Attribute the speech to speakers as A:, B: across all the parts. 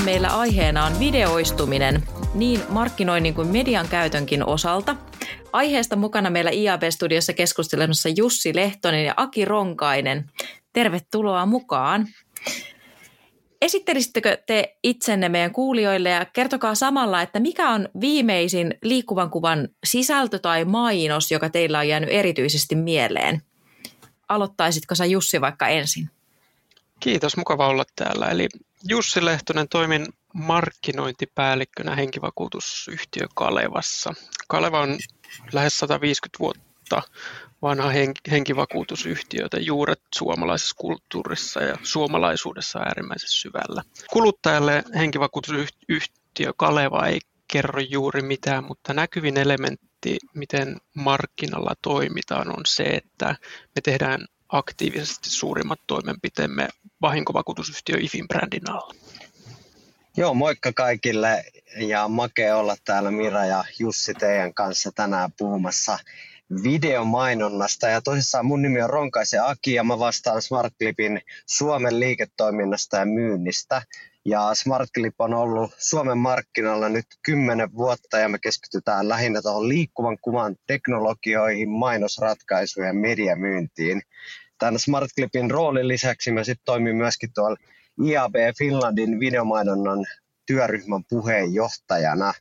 A: Tänään meillä aiheena on videoistuminen niin markkinoinnin kuin median käytönkin osalta. Aiheesta mukana meillä IAB-studiossa keskustelemassa Jussi Lehtonen ja Aki Ronkainen. Tervetuloa mukaan. Esittelisittekö te itsenne meidän kuulijoille ja kertokaa samalla, että mikä on viimeisin liikkuvan kuvan sisältö tai mainos, joka teillä on jäänyt erityisesti mieleen? Aloittaisitko sä Jussi vaikka ensin?
B: Kiitos, mukava olla täällä. Eli Jussi Lehtonen, toimin markkinointipäällikkönä henkivakuutusyhtiö Kalevassa. Kaleva on lähes 150 vuotta vanha henkivakuutusyhtiö, joten juuret suomalaisessa kulttuurissa ja suomalaisuudessa on äärimmäisen syvällä. Kuluttajalle henkivakuutusyhtiö Kaleva ei kerro juuri mitään, mutta näkyvin elementti, miten markkinalla toimitaan, on se, että me tehdään aktiivisesti suurimmat toimenpiteemme vahinkovakuutusyhtiö IFIN brändin alla.
C: Joo, moikka kaikille ja makea olla täällä Mira ja Jussi teidän kanssa tänään puhumassa videomainonnasta. Ja tosissaan mun nimi on Ronkaisen Aki ja mä vastaan SmartClipin Suomen liiketoiminnasta ja myynnistä. Ja SmartClip on ollut Suomen markkinoilla nyt kymmenen vuotta ja me keskitytään lähinnä tuohon liikkuvan kuvan teknologioihin, mainosratkaisujen ja mediamyyntiin. Tämän SmartClipin roolin lisäksi mä sitten toimin myöskin tuolla IAB Finlandin videomainonnan työryhmän puheenjohtajana.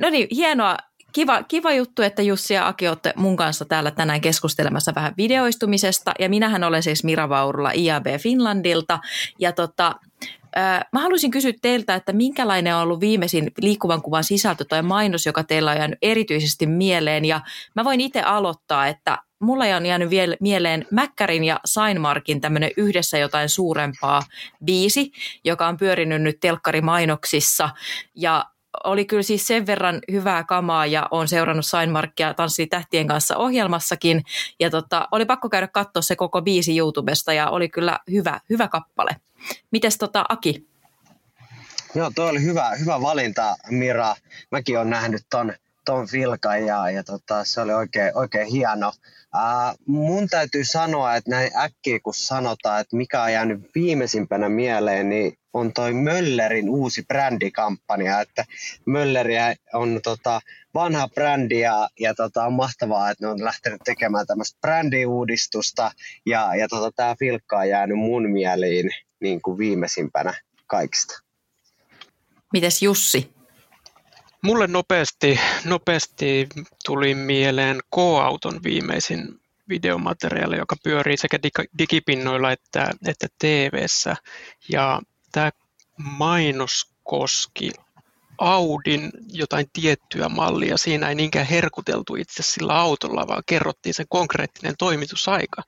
A: No niin, hienoa. Kiva, kiva juttu, että Jussi ja Aki olette mun kanssa täällä tänään keskustelemassa vähän videoistumisesta. Ja minähän olen siis Mira Vaurula IAB Finlandilta. Ja tota, Mä haluaisin kysyä teiltä, että minkälainen on ollut viimeisin liikkuvan kuvan sisältö tai mainos, joka teillä on jäänyt erityisesti mieleen. Ja mä voin itse aloittaa, että mulla on jäänyt vielä mieleen Mäkkärin ja Sainmarkin tämmöinen yhdessä jotain suurempaa biisi, joka on pyörinyt nyt telkkarimainoksissa. Ja oli kyllä siis sen verran hyvää kamaa ja on seurannut Sainmarkia Tanssii tähtien kanssa ohjelmassakin. Ja tota, oli pakko käydä katsoa se koko biisi YouTubesta ja oli kyllä hyvä, hyvä kappale. Mites tota Aki?
C: Joo, tuo oli hyvä, hyvä valinta Mira. Mäkin olen nähnyt ton, ton filkan ja, ja tota, se oli oikein, oikein hieno. Ää, mun täytyy sanoa, että näin äkkiä kun sanotaan, että mikä on jäänyt viimeisimpänä mieleen, niin on toi Möllerin uusi brändikampanja, että Mölleriä on tota, vanha brändi ja, ja tota, on mahtavaa, että ne on lähtenyt tekemään tämmöistä brändiuudistusta ja, ja tota, tämä filkka on jäänyt mun mieliin niin kuin viimeisimpänä kaikista.
A: Mites Jussi?
B: Mulle nopeasti, nopeasti tuli mieleen K-auton viimeisin videomateriaali, joka pyörii sekä digipinnoilla että, että TV-ssä. Ja tämä mainos koski Audin jotain tiettyä mallia. Siinä ei niinkään herkuteltu itse sillä autolla, vaan kerrottiin se konkreettinen toimitusaika,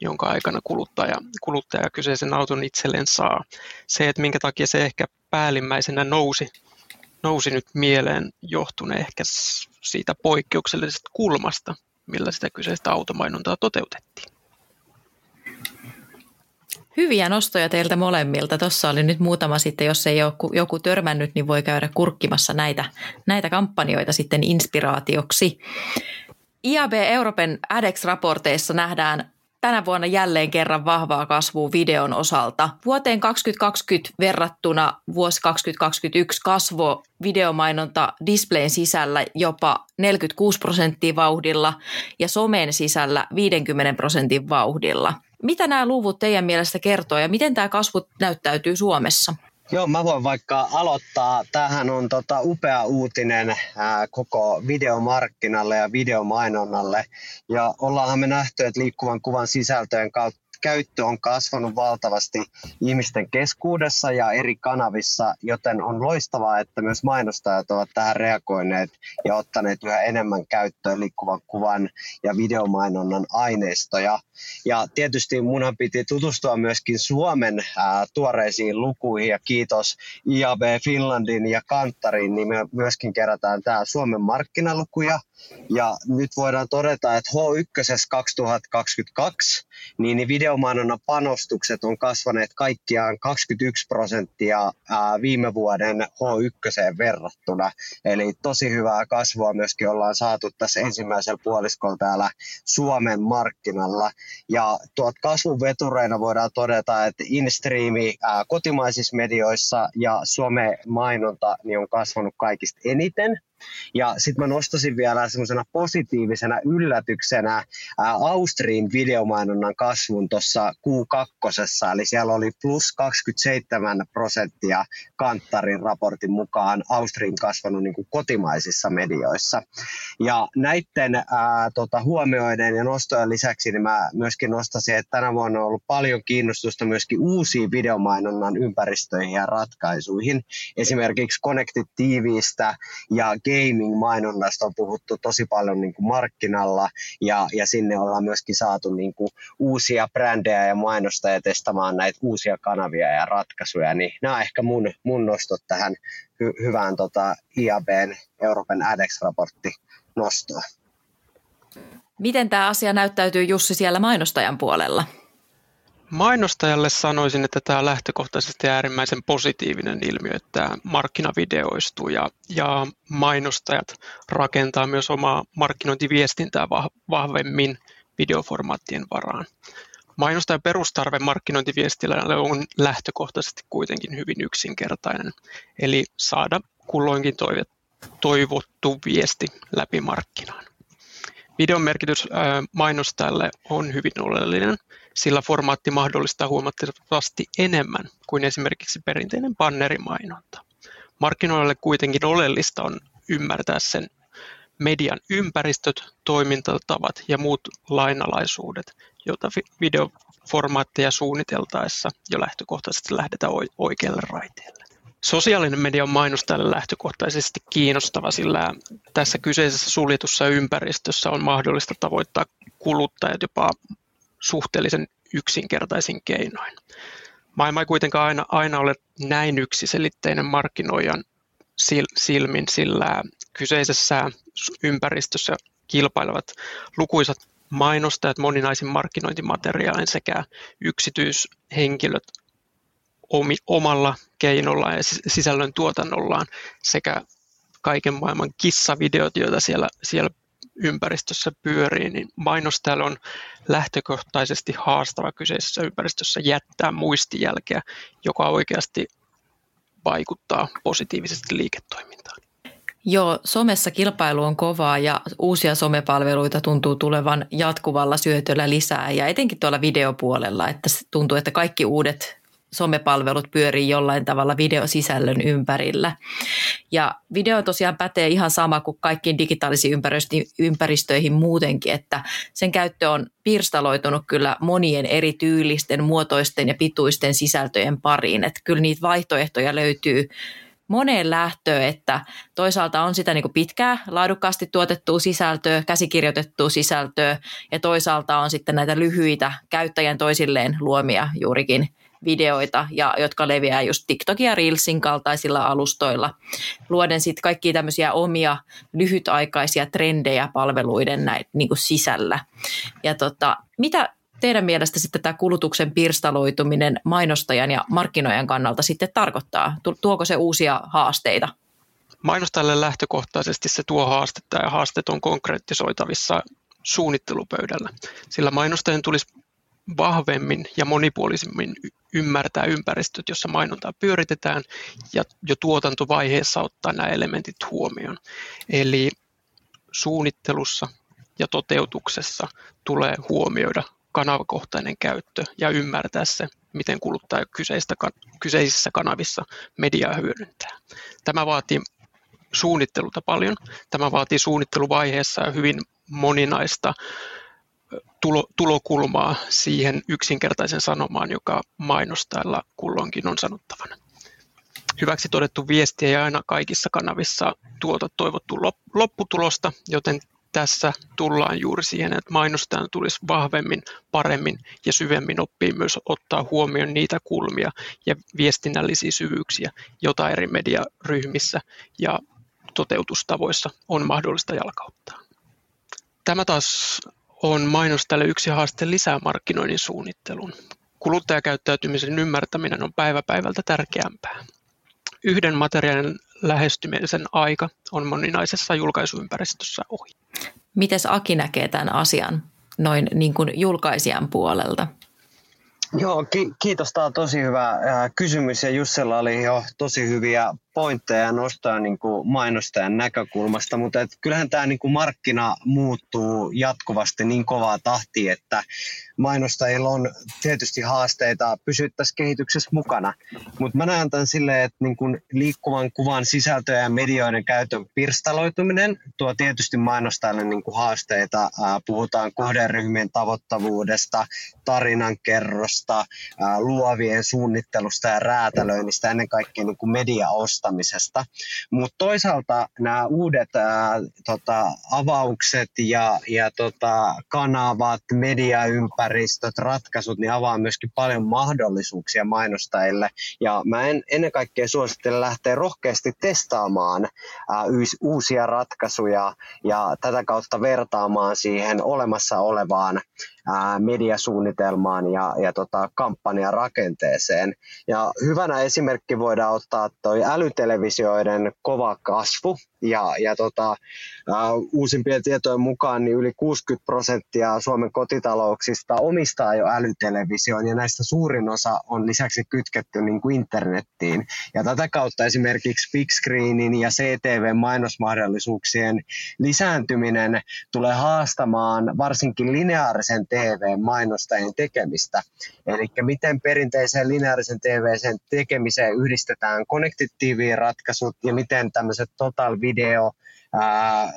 B: jonka aikana kuluttaja, kuluttaja kyseisen auton itselleen saa. Se, että minkä takia se ehkä päällimmäisenä nousi, nousi nyt mieleen, johtuneen ehkä siitä poikkeuksellisesta kulmasta, millä sitä kyseistä automainontaa toteutettiin.
A: Hyviä nostoja teiltä molemmilta. Tuossa oli nyt muutama sitten, jos ei ole joku törmännyt, niin voi käydä kurkkimassa näitä, näitä kampanjoita sitten inspiraatioksi. IAB Euroopan ADEX-raporteissa nähdään tänä vuonna jälleen kerran vahvaa kasvua videon osalta. Vuoteen 2020 verrattuna vuosi 2021 kasvo videomainonta displayn sisällä jopa 46 prosenttia vauhdilla ja somen sisällä 50 prosentin vauhdilla – mitä nämä luvut teidän mielestä kertoo ja miten tämä kasvu näyttäytyy Suomessa?
C: Joo, mä voin vaikka aloittaa. Tämähän on tota upea uutinen ää, koko videomarkkinalle ja videomainonnalle. Ja ollaanhan me nähty, että liikkuvan kuvan sisältöjen kautta käyttö on kasvanut valtavasti ihmisten keskuudessa ja eri kanavissa, joten on loistavaa, että myös mainostajat ovat tähän reagoineet ja ottaneet yhä enemmän käyttöön liikkuvan kuvan ja videomainonnan aineistoja. Ja tietysti munhan piti tutustua myöskin Suomen ää, tuoreisiin lukuihin ja kiitos IAB Finlandin ja Kantarin, niin me myöskin kerätään tämä Suomen markkinalukuja. Ja nyt voidaan todeta, että H1 2022 niin, niin video videomainonnan panostukset on kasvaneet kaikkiaan 21 prosenttia viime vuoden H1 verrattuna. Eli tosi hyvää kasvua myöskin ollaan saatu tässä ensimmäisellä puoliskolla täällä Suomen markkinalla. Ja tuot kasvun vetureina voidaan todeta, että InStreami kotimaisissa medioissa ja some-mainonta niin on kasvanut kaikista eniten. Ja sitten mä nostasin vielä semmoisena positiivisena yllätyksenä Austriin videomainonnan kasvun tuossa Q2, eli siellä oli plus 27 prosenttia Kanttarin raportin mukaan Austriin kasvanut niin kuin kotimaisissa medioissa. Ja näiden ää, tota, huomioiden ja nostojen lisäksi niin mä myöskin nostasin, että tänä vuonna on ollut paljon kiinnostusta myöskin uusiin videomainonnan ympäristöihin ja ratkaisuihin. Esimerkiksi Connected TVstä ja gaming-mainonnasta on puhuttu tosi paljon niin kuin markkinalla ja, ja sinne ollaan myöskin saatu niin kuin uusia brändejä ja mainostajia testamaan näitä uusia kanavia ja ratkaisuja, niin nämä on ehkä mun, mun nostot tähän hy- hyvään tota IABn Euroopan ADEX-raportti nostoon.
A: Miten tämä asia näyttäytyy Jussi siellä mainostajan puolella?
B: Mainostajalle sanoisin, että tämä on lähtökohtaisesti äärimmäisen positiivinen ilmiö, että markkina videoistuu ja, ja mainostajat rakentaa myös omaa markkinointiviestintää vahvemmin videoformaattien varaan. Mainostajan perustarve markkinointiviestinnälle on lähtökohtaisesti kuitenkin hyvin yksinkertainen, eli saada kulloinkin toivottu viesti läpi markkinaan. Videon merkitys mainostajalle on hyvin oleellinen, sillä formaatti mahdollistaa huomattavasti enemmän kuin esimerkiksi perinteinen bannerimainonta. Markkinoille kuitenkin oleellista on ymmärtää sen median ympäristöt, toimintatavat ja muut lainalaisuudet, joita videoformaatteja suunniteltaessa jo lähtökohtaisesti lähdetään oikealle raiteelle. Sosiaalinen media on mainostajalle lähtökohtaisesti kiinnostava, sillä tässä kyseisessä suljetussa ympäristössä on mahdollista tavoittaa kuluttajat jopa suhteellisen yksinkertaisin keinoin. Maailma ei kuitenkaan aina, aina ole näin yksiselitteinen markkinoijan silmin, sillä kyseisessä ympäristössä kilpailevat lukuisat mainostajat moninaisin markkinointimateriaalin sekä yksityishenkilöt omi, omalla keinollaan ja sisällön tuotannollaan sekä kaiken maailman kissavideot, joita siellä, siellä ympäristössä pyörii, niin mainostajalle on lähtökohtaisesti haastava kyseisessä ympäristössä jättää muistijälkeä, joka oikeasti vaikuttaa positiivisesti liiketoimintaan.
A: Joo, somessa kilpailu on kovaa ja uusia somepalveluita tuntuu tulevan jatkuvalla syötöllä lisää ja etenkin tuolla videopuolella, että tuntuu, että kaikki uudet somepalvelut pyörii jollain tavalla videosisällön ympärillä. Ja video tosiaan pätee ihan sama kuin kaikkiin digitaalisiin ympäristöihin muutenkin, että sen käyttö on pirstaloitunut kyllä monien eri tyylisten, muotoisten ja pituisten sisältöjen pariin. Että kyllä niitä vaihtoehtoja löytyy moneen lähtöön, että toisaalta on sitä niin kuin pitkää, laadukkaasti tuotettua sisältöä, käsikirjoitettua sisältöä ja toisaalta on sitten näitä lyhyitä käyttäjän toisilleen luomia juurikin videoita, ja, jotka leviää just TikTokin ja Reelsin kaltaisilla alustoilla, luoden sitten kaikkia tämmöisiä omia lyhytaikaisia trendejä palveluiden näin, niin kuin sisällä. Ja tota, mitä teidän mielestä sitten tämä kulutuksen pirstaloituminen mainostajan ja markkinoijan kannalta sitten tarkoittaa? Tuoko se uusia haasteita?
B: Mainostajalle lähtökohtaisesti se tuo haastetta ja haasteet on konkreettisoitavissa suunnittelupöydällä, sillä mainostajan tulisi vahvemmin ja monipuolisemmin ymmärtää ympäristöt, jossa mainontaa pyöritetään ja jo tuotantovaiheessa ottaa nämä elementit huomioon. Eli suunnittelussa ja toteutuksessa tulee huomioida kanavakohtainen käyttö ja ymmärtää se, miten kuluttaja kyseistä, kyseisissä kanavissa mediaa hyödyntää. Tämä vaatii suunnittelulta paljon. Tämä vaatii suunnitteluvaiheessa hyvin moninaista tulo, tulokulmaa siihen yksinkertaisen sanomaan, joka mainostajalla kulloinkin on sanottavana. Hyväksi todettu viesti ei aina kaikissa kanavissa tuota toivottu lopputulosta, joten tässä tullaan juuri siihen, että mainostajan tulisi vahvemmin, paremmin ja syvemmin oppia myös ottaa huomioon niitä kulmia ja viestinnällisiä syvyyksiä, joita eri mediaryhmissä ja toteutustavoissa on mahdollista jalkauttaa. Tämä taas on mainostajalle yksi haaste lisää markkinoinnin suunnittelun. Kuluttajakäyttäytymisen ymmärtäminen on päivä päivältä tärkeämpää. Yhden materiaalin lähestymisen aika on moninaisessa julkaisuympäristössä ohi.
A: Miten Aki näkee tämän asian noin niin kuin julkaisijan puolelta?
C: Joo, ki- kiitos. Tämä on tosi hyvä kysymys ja Jussella oli jo tosi hyviä pointteja ja nostoja niin kuin mainostajan näkökulmasta, mutta et kyllähän tämä niin kuin markkina muuttuu jatkuvasti niin kovaa tahtia, että mainostajilla on tietysti haasteita pysyä tässä kehityksessä mukana. Mutta mä näen tämän silleen, että niin kuin liikkuvan kuvan sisältöjä ja medioiden käytön pirstaloituminen tuo tietysti mainostajille niin kuin haasteita. Puhutaan kohderyhmien tavoittavuudesta, tarinankerrosta, luovien suunnittelusta ja räätälöinnistä, ennen kaikkea niin kuin mediaostamisesta. Mutta toisaalta nämä uudet ää, tota, avaukset ja, ja tota, kanavat, mediaympäristöt, ratkaisut, niin avaa myöskin paljon mahdollisuuksia mainostajille. Ja mä en ennen kaikkea suosittelen lähteä rohkeasti testaamaan ää, uusia ratkaisuja ja tätä kautta vertaamaan siihen olemassa olevaan mediasuunnitelmaan ja, ja tota, kampanjarakenteeseen. Ja hyvänä esimerkki voidaan ottaa tuo älytelevisioiden kova kasvu, ja, ja tota, uh, uusimpien tietojen mukaan niin yli 60 prosenttia Suomen kotitalouksista omistaa jo älytelevision ja näistä suurin osa on lisäksi kytketty niin kuin internettiin. Ja tätä kautta esimerkiksi big screenin ja CTV-mainosmahdollisuuksien lisääntyminen tulee haastamaan varsinkin lineaarisen TV-mainostajien tekemistä. Eli miten perinteiseen lineaarisen TV-sen tekemiseen yhdistetään connected TV-ratkaisut ja miten tämmöiset total video,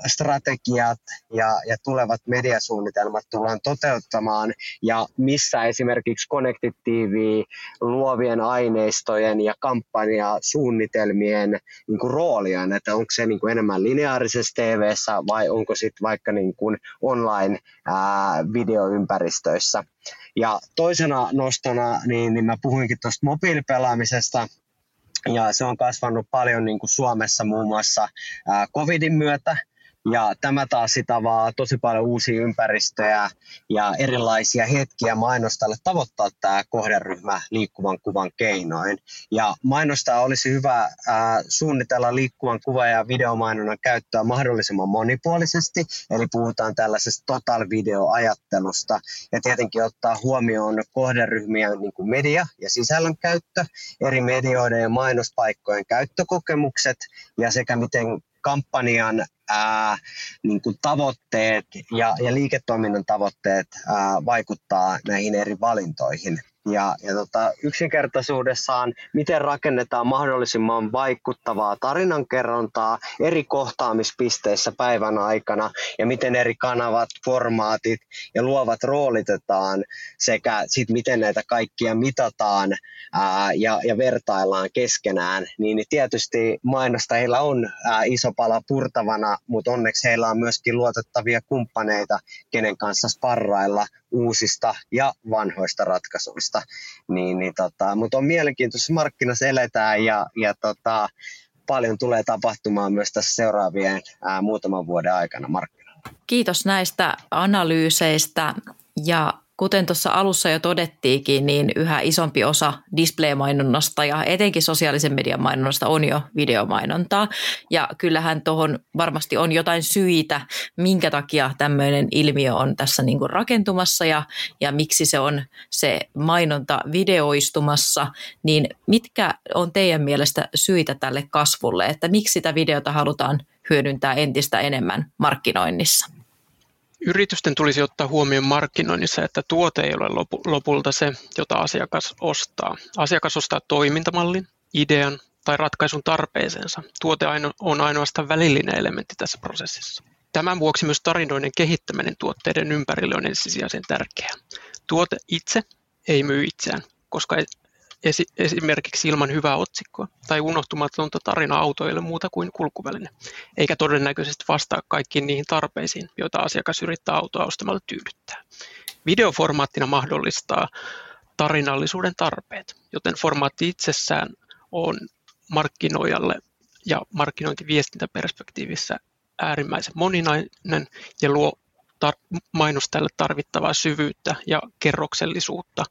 C: strategiat ja, ja tulevat mediasuunnitelmat tullaan toteuttamaan ja missä esimerkiksi Connected TV luovien aineistojen ja kampanjasuunnitelmien niin kuin roolia, että onko se niin kuin enemmän lineaarisessa tv vai onko sitten vaikka niin kuin online ää, videoympäristöissä. Ja toisena nostona, niin, niin mä puhuinkin tuosta mobiilipelaamisesta, ja se on kasvanut paljon niin kuin Suomessa muun muassa covidin myötä. Ja tämä taas sitä avaa tosi paljon uusia ympäristöjä ja erilaisia hetkiä mainostajalle tavoittaa tämä kohderyhmä liikkuvan kuvan keinoin. Ja mainostaja olisi hyvä äh, suunnitella liikkuvan kuvan ja videomainonnan käyttöä mahdollisimman monipuolisesti, eli puhutaan tällaisesta total videoajattelusta ja tietenkin ottaa huomioon kohderyhmien niin kuin media- ja sisällön käyttö, eri medioiden ja mainospaikkojen käyttökokemukset ja sekä miten kampanjan ää, niin kuin tavoitteet ja, ja liiketoiminnan tavoitteet ää, vaikuttaa näihin eri valintoihin. Ja, ja tota, yksinkertaisuudessaan, miten rakennetaan mahdollisimman vaikuttavaa tarinankerrontaa eri kohtaamispisteissä päivän aikana ja miten eri kanavat, formaatit ja luovat roolitetaan sekä sit miten näitä kaikkia mitataan ää, ja, ja vertaillaan keskenään, niin, tietysti mainostajilla on ää, iso pala purtavana, mutta onneksi heillä on myöskin luotettavia kumppaneita, kenen kanssa sparrailla uusista ja vanhoista ratkaisuista. Niin, niin tota, mutta on mielenkiintoisessa markkinassa eletään ja, ja tota, paljon tulee tapahtumaan myös tässä seuraavien ää, muutaman vuoden aikana markkinoilla.
A: Kiitos näistä analyyseistä ja kuten tuossa alussa jo todettiinkin, niin yhä isompi osa display-mainonnasta ja etenkin sosiaalisen median mainonnasta on jo videomainontaa. Ja kyllähän tuohon varmasti on jotain syitä, minkä takia tämmöinen ilmiö on tässä niin kuin rakentumassa ja, ja miksi se on se mainonta videoistumassa. Niin mitkä on teidän mielestä syitä tälle kasvulle, että miksi sitä videota halutaan hyödyntää entistä enemmän markkinoinnissa?
B: Yritysten tulisi ottaa huomioon markkinoinnissa, että tuote ei ole lopulta se, jota asiakas ostaa. Asiakas ostaa toimintamallin, idean tai ratkaisun tarpeeseensa. Tuote on ainoastaan välillinen elementti tässä prosessissa. Tämän vuoksi myös tarinoiden kehittäminen tuotteiden ympärille on ensisijaisen tärkeää. Tuote itse ei myy itseään, koska esi- esimerkiksi ilman hyvää otsikkoa tai unohtumatonta tarinaa auto ei ole muuta kuin kulkuväline, eikä todennäköisesti vastaa kaikkiin niihin tarpeisiin, joita asiakas yrittää autoa ostamalla tyydyttää. Videoformaattina mahdollistaa tarinallisuuden tarpeet, joten formaatti itsessään on markkinoijalle ja markkinointiviestintäperspektiivissä äärimmäisen moninainen ja luo tar- mainostajalle tarvittavaa syvyyttä ja kerroksellisuutta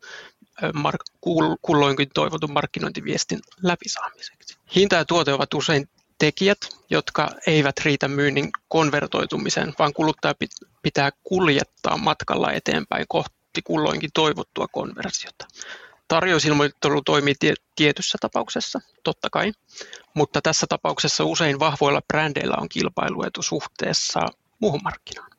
B: kulloinkin toivotun markkinointiviestin läpisaamiseksi. Hinta ja tuote ovat usein tekijät, jotka eivät riitä myynnin konvertoitumiseen, vaan kuluttaja pitää kuljettaa matkalla eteenpäin kohti kulloinkin toivottua konversiota. Tarjousilmoittelu toimii tietyssä tapauksessa, totta kai, mutta tässä tapauksessa usein vahvoilla brändeillä on kilpailuetu suhteessa muuhun markkinaan.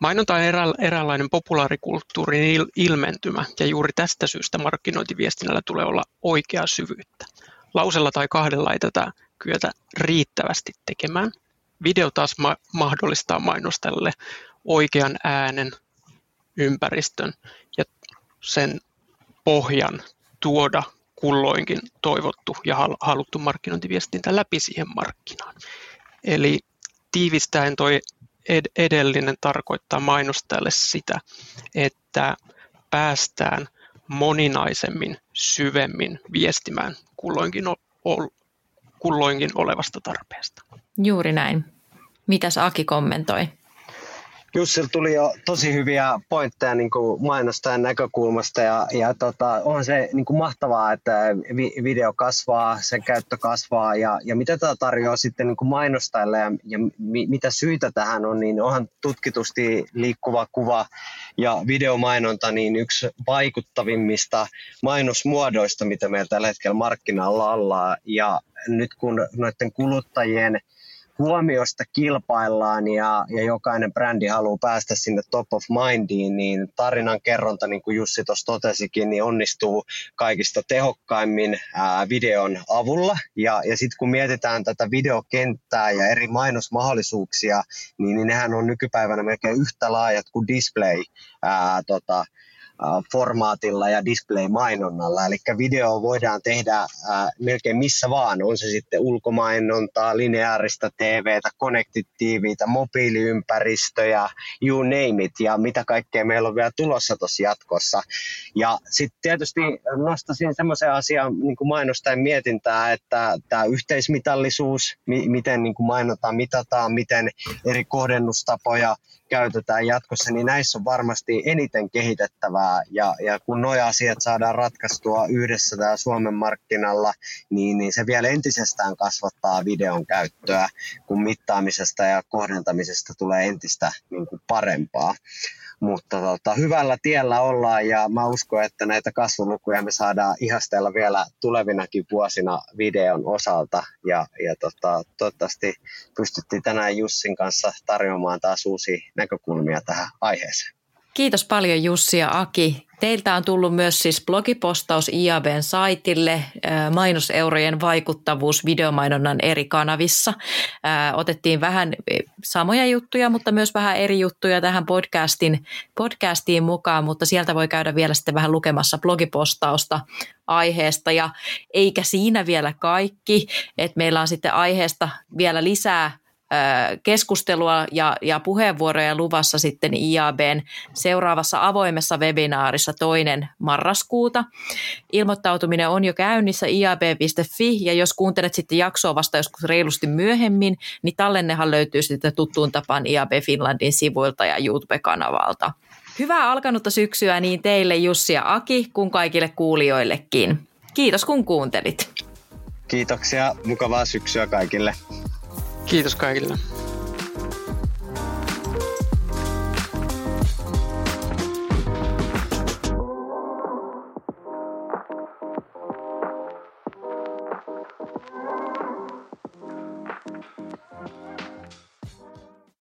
B: Mainonta on erä, eräänlainen populaarikulttuurin ilmentymä ja juuri tästä syystä markkinointiviestinnällä tulee olla oikeaa syvyyttä. Lausella tai kahdella ei tätä kyetä riittävästi tekemään. Video taas ma- mahdollistaa mainostajalle oikean äänen, ympäristön ja sen pohjan tuoda kulloinkin toivottu ja haluttu markkinointiviestintä läpi siihen markkinaan. Eli tiivistäen toi ed- edellinen tarkoittaa mainostajalle sitä, että päästään moninaisemmin, syvemmin viestimään kulloinkin, o- kulloinkin olevasta tarpeesta.
A: Juuri näin. Mitäs Aki kommentoi?
C: Jussil tuli jo tosi hyviä pointteja niin kuin mainostajan näkökulmasta ja, ja tota, on se niin kuin mahtavaa, että vi, video kasvaa, sen käyttö kasvaa ja, ja mitä tämä tarjoaa sitten niin kuin mainostajille ja, ja mi, mitä syitä tähän on, niin onhan tutkitusti liikkuva kuva ja videomainonta niin yksi vaikuttavimmista mainosmuodoista, mitä meillä tällä hetkellä markkinalla ollaan. Ja nyt kun noiden kuluttajien huomiosta kilpaillaan ja, ja jokainen brändi haluaa päästä sinne top of mindiin, niin tarinan kerronta, niin kuin Jussi tuossa totesikin, niin onnistuu kaikista tehokkaimmin ää, videon avulla. Ja, ja sitten kun mietitään tätä videokenttää ja eri mainosmahdollisuuksia, niin, niin nehän on nykypäivänä melkein yhtä laajat kuin display ää, tota, formaatilla ja display-mainonnalla. Eli video voidaan tehdä melkein missä vaan, on se sitten ulkomainontaa, lineaarista TVtä, connected TVtä, mobiiliympäristöjä, you name it, ja mitä kaikkea meillä on vielä tulossa tuossa jatkossa. Ja sitten tietysti nostaisin semmoisen asian niin kuin mainostajan mietintää, että tämä yhteismitallisuus, miten niin kuin mainontaa mitataan, miten eri kohdennustapoja käytetään jatkossa, niin näissä on varmasti eniten kehitettävää. Ja, ja kun nuo asiat saadaan ratkaistua yhdessä täällä Suomen markkinalla, niin, niin se vielä entisestään kasvattaa videon käyttöä, kun mittaamisesta ja kohdentamisesta tulee entistä niin kuin parempaa. Mutta tota, hyvällä tiellä ollaan ja mä uskon, että näitä kasvulukuja me saadaan ihastella vielä tulevinakin vuosina videon osalta. Ja, ja tota, toivottavasti pystyttiin tänään Jussin kanssa tarjoamaan taas uusia näkökulmia tähän aiheeseen.
A: Kiitos paljon Jussi ja Aki. Teiltä on tullut myös siis blogipostaus IABn saitille mainoseurojen vaikuttavuus videomainonnan eri kanavissa. Otettiin vähän samoja juttuja, mutta myös vähän eri juttuja tähän podcastin, podcastiin mukaan, mutta sieltä voi käydä vielä sitten vähän lukemassa blogipostausta aiheesta ja eikä siinä vielä kaikki, että meillä on sitten aiheesta vielä lisää keskustelua ja, ja puheenvuoroja luvassa sitten IABn seuraavassa avoimessa webinaarissa toinen marraskuuta. Ilmoittautuminen on jo käynnissä iab.fi ja jos kuuntelet sitten jaksoa vasta joskus reilusti myöhemmin, niin tallennehan löytyy sitten tuttuun tapaan IAB Finlandin sivuilta ja YouTube-kanavalta. Hyvää alkanutta syksyä niin teille Jussi ja Aki kuin kaikille kuulijoillekin. Kiitos kun kuuntelit.
C: Kiitoksia, mukavaa syksyä kaikille.
B: Kiitos kaikille.